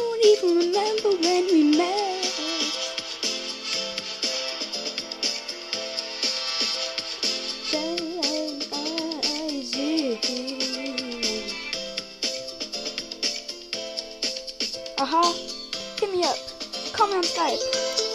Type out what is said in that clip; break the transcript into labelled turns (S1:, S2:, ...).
S1: don't even remember when we met. Aha, hit me up. Call me on Skype.